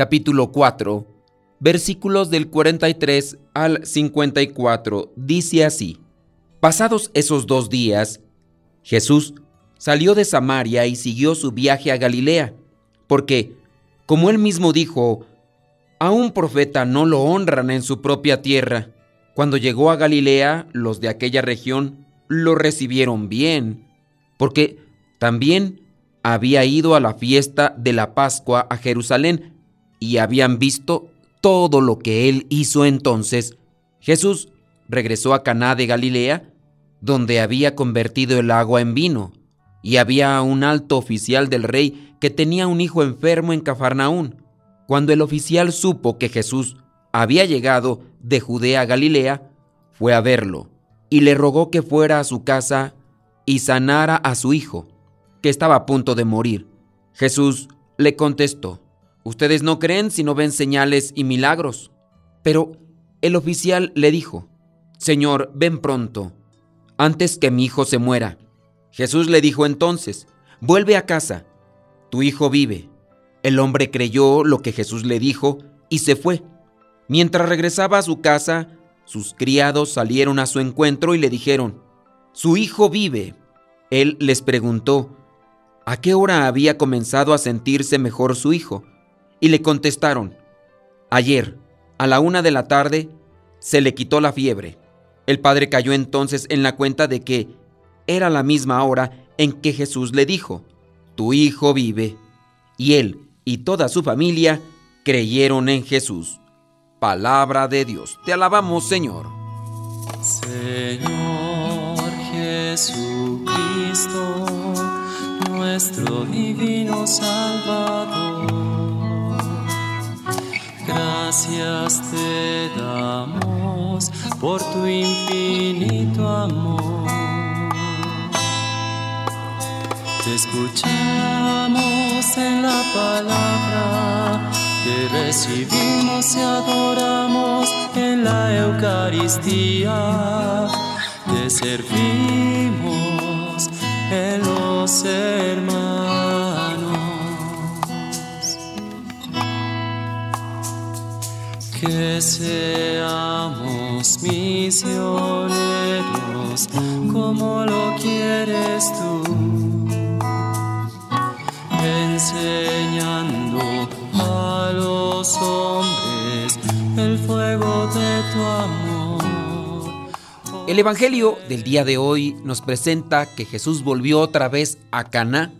capítulo 4, versículos del 43 al 54. Dice así, Pasados esos dos días, Jesús salió de Samaria y siguió su viaje a Galilea, porque, como él mismo dijo, a un profeta no lo honran en su propia tierra. Cuando llegó a Galilea, los de aquella región lo recibieron bien, porque también había ido a la fiesta de la Pascua a Jerusalén y habían visto todo lo que él hizo entonces. Jesús regresó a Caná de Galilea, donde había convertido el agua en vino, y había un alto oficial del rey que tenía un hijo enfermo en Cafarnaún. Cuando el oficial supo que Jesús había llegado de Judea a Galilea, fue a verlo y le rogó que fuera a su casa y sanara a su hijo, que estaba a punto de morir. Jesús le contestó, Ustedes no creen si no ven señales y milagros. Pero el oficial le dijo, Señor, ven pronto, antes que mi hijo se muera. Jesús le dijo entonces, vuelve a casa, tu hijo vive. El hombre creyó lo que Jesús le dijo y se fue. Mientras regresaba a su casa, sus criados salieron a su encuentro y le dijeron, su hijo vive. Él les preguntó, ¿a qué hora había comenzado a sentirse mejor su hijo? Y le contestaron, ayer, a la una de la tarde, se le quitó la fiebre. El padre cayó entonces en la cuenta de que era la misma hora en que Jesús le dijo, tu hijo vive. Y él y toda su familia creyeron en Jesús. Palabra de Dios. Te alabamos, Señor. Señor Jesucristo, nuestro divino Salvador gracias te damos por tu infinito amor. Te escuchamos en la palabra, te recibimos y adoramos en la Eucaristía, te servimos en los hermanos. Que seamos misioneros como lo quieres tú, enseñando a los hombres el fuego de tu amor. El Evangelio del día de hoy nos presenta que Jesús volvió otra vez a Caná,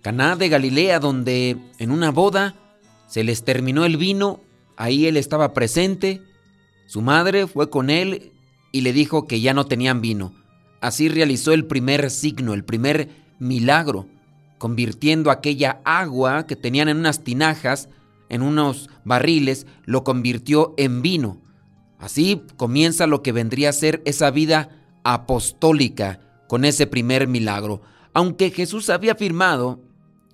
Caná de Galilea, donde en una boda se les terminó el vino Ahí él estaba presente, su madre fue con él y le dijo que ya no tenían vino. Así realizó el primer signo, el primer milagro, convirtiendo aquella agua que tenían en unas tinajas, en unos barriles, lo convirtió en vino. Así comienza lo que vendría a ser esa vida apostólica con ese primer milagro. Aunque Jesús había afirmado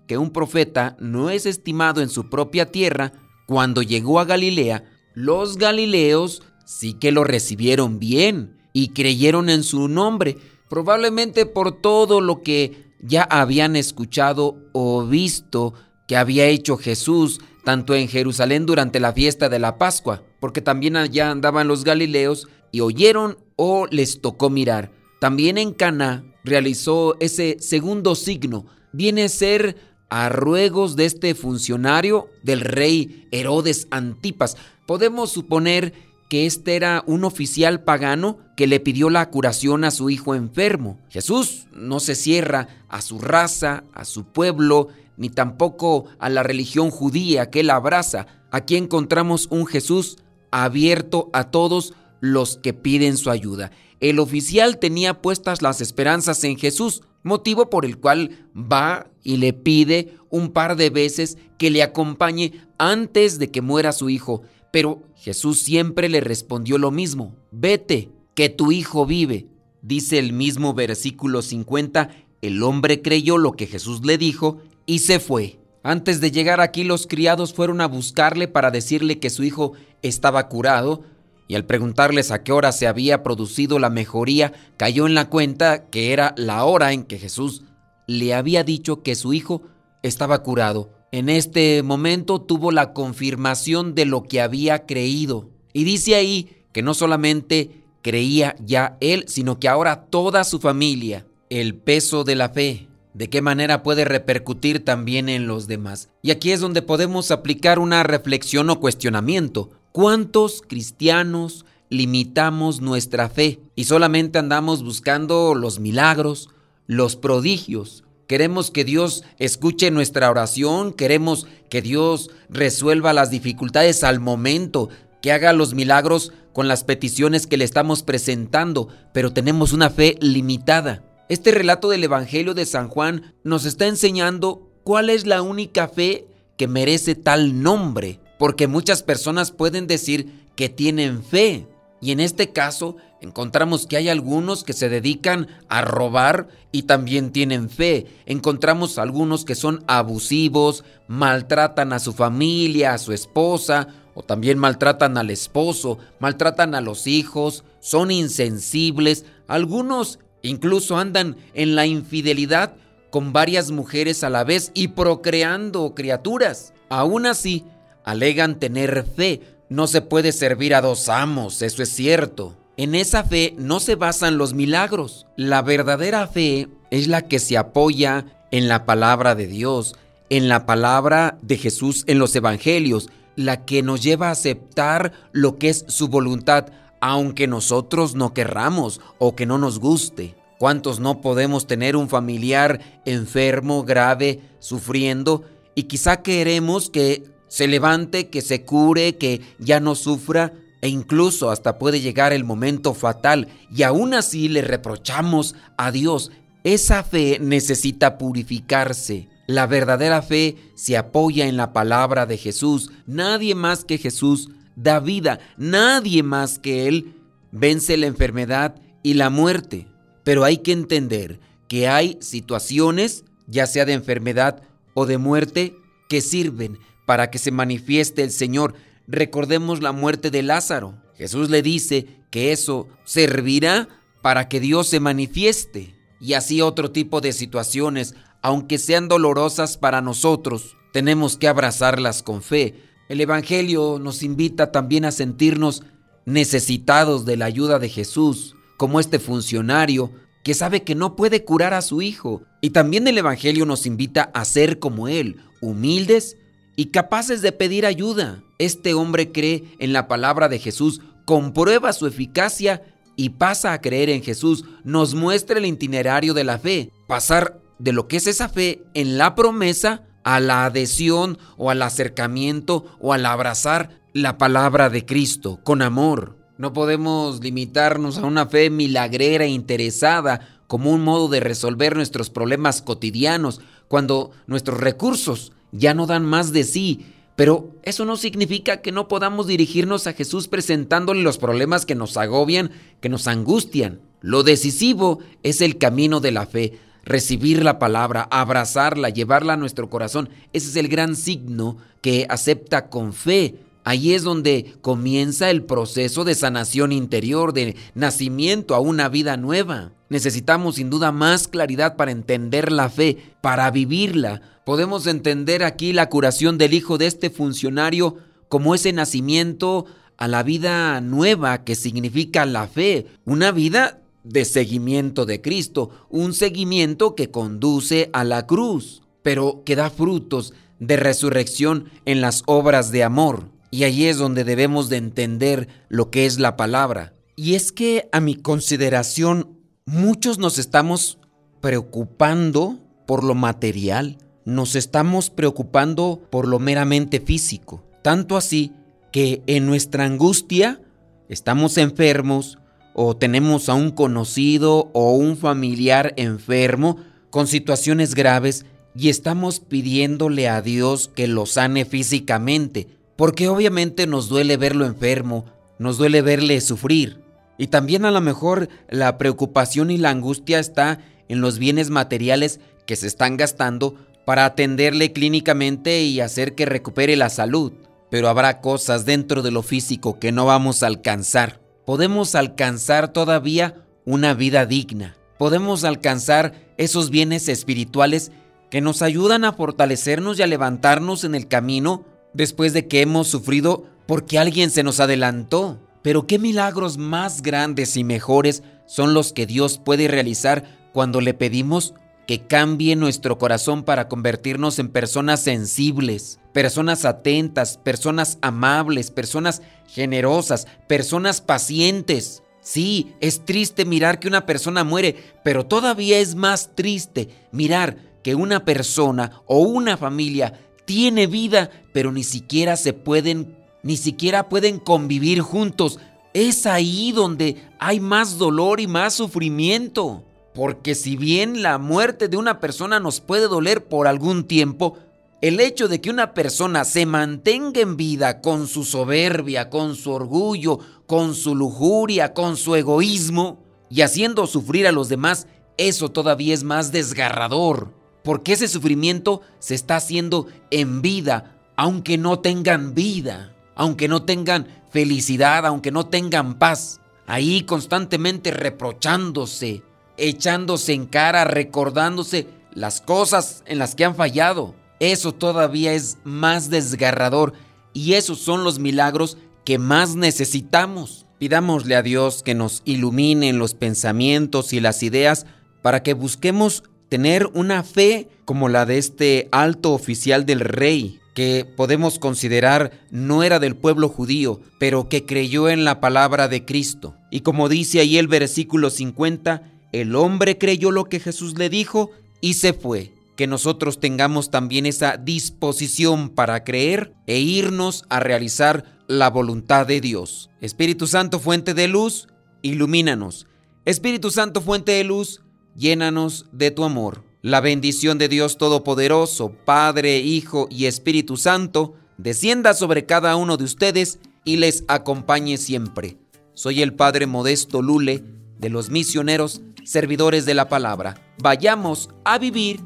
que un profeta no es estimado en su propia tierra, cuando llegó a Galilea, los galileos sí que lo recibieron bien y creyeron en su nombre, probablemente por todo lo que ya habían escuchado o visto que había hecho Jesús, tanto en Jerusalén durante la fiesta de la Pascua, porque también allá andaban los galileos y oyeron o les tocó mirar. También en Cana realizó ese segundo signo, viene a ser a ruegos de este funcionario del rey Herodes Antipas. Podemos suponer que este era un oficial pagano que le pidió la curación a su hijo enfermo. Jesús no se cierra a su raza, a su pueblo, ni tampoco a la religión judía que él abraza. Aquí encontramos un Jesús abierto a todos los que piden su ayuda. El oficial tenía puestas las esperanzas en Jesús, motivo por el cual va y le pide un par de veces que le acompañe antes de que muera su hijo. Pero Jesús siempre le respondió lo mismo, vete, que tu hijo vive. Dice el mismo versículo 50, el hombre creyó lo que Jesús le dijo y se fue. Antes de llegar aquí los criados fueron a buscarle para decirle que su hijo estaba curado, y al preguntarles a qué hora se había producido la mejoría, cayó en la cuenta que era la hora en que Jesús le había dicho que su hijo estaba curado. En este momento tuvo la confirmación de lo que había creído. Y dice ahí que no solamente creía ya él, sino que ahora toda su familia. El peso de la fe, de qué manera puede repercutir también en los demás. Y aquí es donde podemos aplicar una reflexión o cuestionamiento. ¿Cuántos cristianos limitamos nuestra fe y solamente andamos buscando los milagros, los prodigios? Queremos que Dios escuche nuestra oración, queremos que Dios resuelva las dificultades al momento, que haga los milagros con las peticiones que le estamos presentando, pero tenemos una fe limitada. Este relato del Evangelio de San Juan nos está enseñando cuál es la única fe que merece tal nombre porque muchas personas pueden decir que tienen fe. Y en este caso encontramos que hay algunos que se dedican a robar y también tienen fe. Encontramos algunos que son abusivos, maltratan a su familia, a su esposa, o también maltratan al esposo, maltratan a los hijos, son insensibles. Algunos incluso andan en la infidelidad con varias mujeres a la vez y procreando criaturas. Aún así, alegan tener fe. No se puede servir a dos amos, eso es cierto. En esa fe no se basan los milagros. La verdadera fe es la que se apoya en la palabra de Dios, en la palabra de Jesús en los evangelios, la que nos lleva a aceptar lo que es su voluntad, aunque nosotros no querramos o que no nos guste. ¿Cuántos no podemos tener un familiar enfermo, grave, sufriendo, y quizá queremos que se levante, que se cure, que ya no sufra e incluso hasta puede llegar el momento fatal y aún así le reprochamos a Dios. Esa fe necesita purificarse. La verdadera fe se apoya en la palabra de Jesús. Nadie más que Jesús da vida. Nadie más que Él vence la enfermedad y la muerte. Pero hay que entender que hay situaciones, ya sea de enfermedad o de muerte, que sirven para que se manifieste el Señor. Recordemos la muerte de Lázaro. Jesús le dice que eso servirá para que Dios se manifieste. Y así otro tipo de situaciones, aunque sean dolorosas para nosotros, tenemos que abrazarlas con fe. El Evangelio nos invita también a sentirnos necesitados de la ayuda de Jesús, como este funcionario que sabe que no puede curar a su hijo. Y también el Evangelio nos invita a ser como Él, humildes y capaces de pedir ayuda. Este hombre cree en la palabra de Jesús, comprueba su eficacia y pasa a creer en Jesús. Nos muestra el itinerario de la fe, pasar de lo que es esa fe en la promesa a la adhesión o al acercamiento o al abrazar la palabra de Cristo con amor. No podemos limitarnos a una fe milagrera e interesada como un modo de resolver nuestros problemas cotidianos cuando nuestros recursos ya no dan más de sí. Pero eso no significa que no podamos dirigirnos a Jesús presentándole los problemas que nos agobian, que nos angustian. Lo decisivo es el camino de la fe, recibir la palabra, abrazarla, llevarla a nuestro corazón. Ese es el gran signo que acepta con fe. Ahí es donde comienza el proceso de sanación interior, de nacimiento a una vida nueva. Necesitamos sin duda más claridad para entender la fe, para vivirla, podemos entender aquí la curación del hijo de este funcionario como ese nacimiento a la vida nueva que significa la fe, una vida de seguimiento de Cristo, un seguimiento que conduce a la cruz, pero que da frutos de resurrección en las obras de amor. Y ahí es donde debemos de entender lo que es la palabra. Y es que a mi consideración, muchos nos estamos preocupando por lo material, nos estamos preocupando por lo meramente físico. Tanto así que en nuestra angustia estamos enfermos o tenemos a un conocido o un familiar enfermo, con situaciones graves y estamos pidiéndole a Dios que lo sane físicamente, porque obviamente nos duele verlo enfermo, nos duele verle sufrir. Y también a lo mejor la preocupación y la angustia está en los bienes materiales que se están gastando para atenderle clínicamente y hacer que recupere la salud. Pero habrá cosas dentro de lo físico que no vamos a alcanzar. Podemos alcanzar todavía una vida digna. Podemos alcanzar esos bienes espirituales que nos ayudan a fortalecernos y a levantarnos en el camino después de que hemos sufrido porque alguien se nos adelantó. Pero qué milagros más grandes y mejores son los que Dios puede realizar cuando le pedimos que cambie nuestro corazón para convertirnos en personas sensibles, personas atentas, personas amables, personas generosas, personas pacientes. Sí, es triste mirar que una persona muere, pero todavía es más triste mirar que una persona o una familia tiene vida, pero ni siquiera se pueden, ni siquiera pueden convivir juntos. Es ahí donde hay más dolor y más sufrimiento. Porque si bien la muerte de una persona nos puede doler por algún tiempo, el hecho de que una persona se mantenga en vida con su soberbia, con su orgullo, con su lujuria, con su egoísmo y haciendo sufrir a los demás, eso todavía es más desgarrador. Porque ese sufrimiento se está haciendo en vida, aunque no tengan vida, aunque no tengan felicidad, aunque no tengan paz. Ahí constantemente reprochándose, echándose en cara, recordándose las cosas en las que han fallado. Eso todavía es más desgarrador y esos son los milagros que más necesitamos. Pidámosle a Dios que nos ilumine los pensamientos y las ideas para que busquemos tener una fe como la de este alto oficial del rey, que podemos considerar no era del pueblo judío, pero que creyó en la palabra de Cristo. Y como dice ahí el versículo 50, el hombre creyó lo que Jesús le dijo y se fue. Que nosotros tengamos también esa disposición para creer e irnos a realizar la voluntad de Dios. Espíritu Santo, fuente de luz, ilumínanos. Espíritu Santo, fuente de luz, llénanos de tu amor. La bendición de Dios Todopoderoso, Padre, Hijo y Espíritu Santo, descienda sobre cada uno de ustedes y les acompañe siempre. Soy el Padre Modesto Lule de los misioneros servidores de la palabra. Vayamos a vivir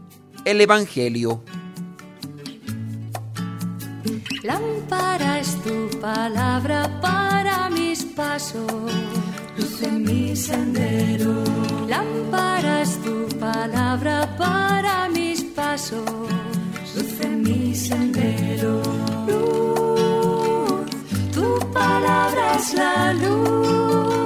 el Evangelio. Lámpara es tu palabra para mis pasos, luz en mi sendero. Lámpara es tu palabra para mis pasos, luz en mi sendero. Luz, tu palabra es la luz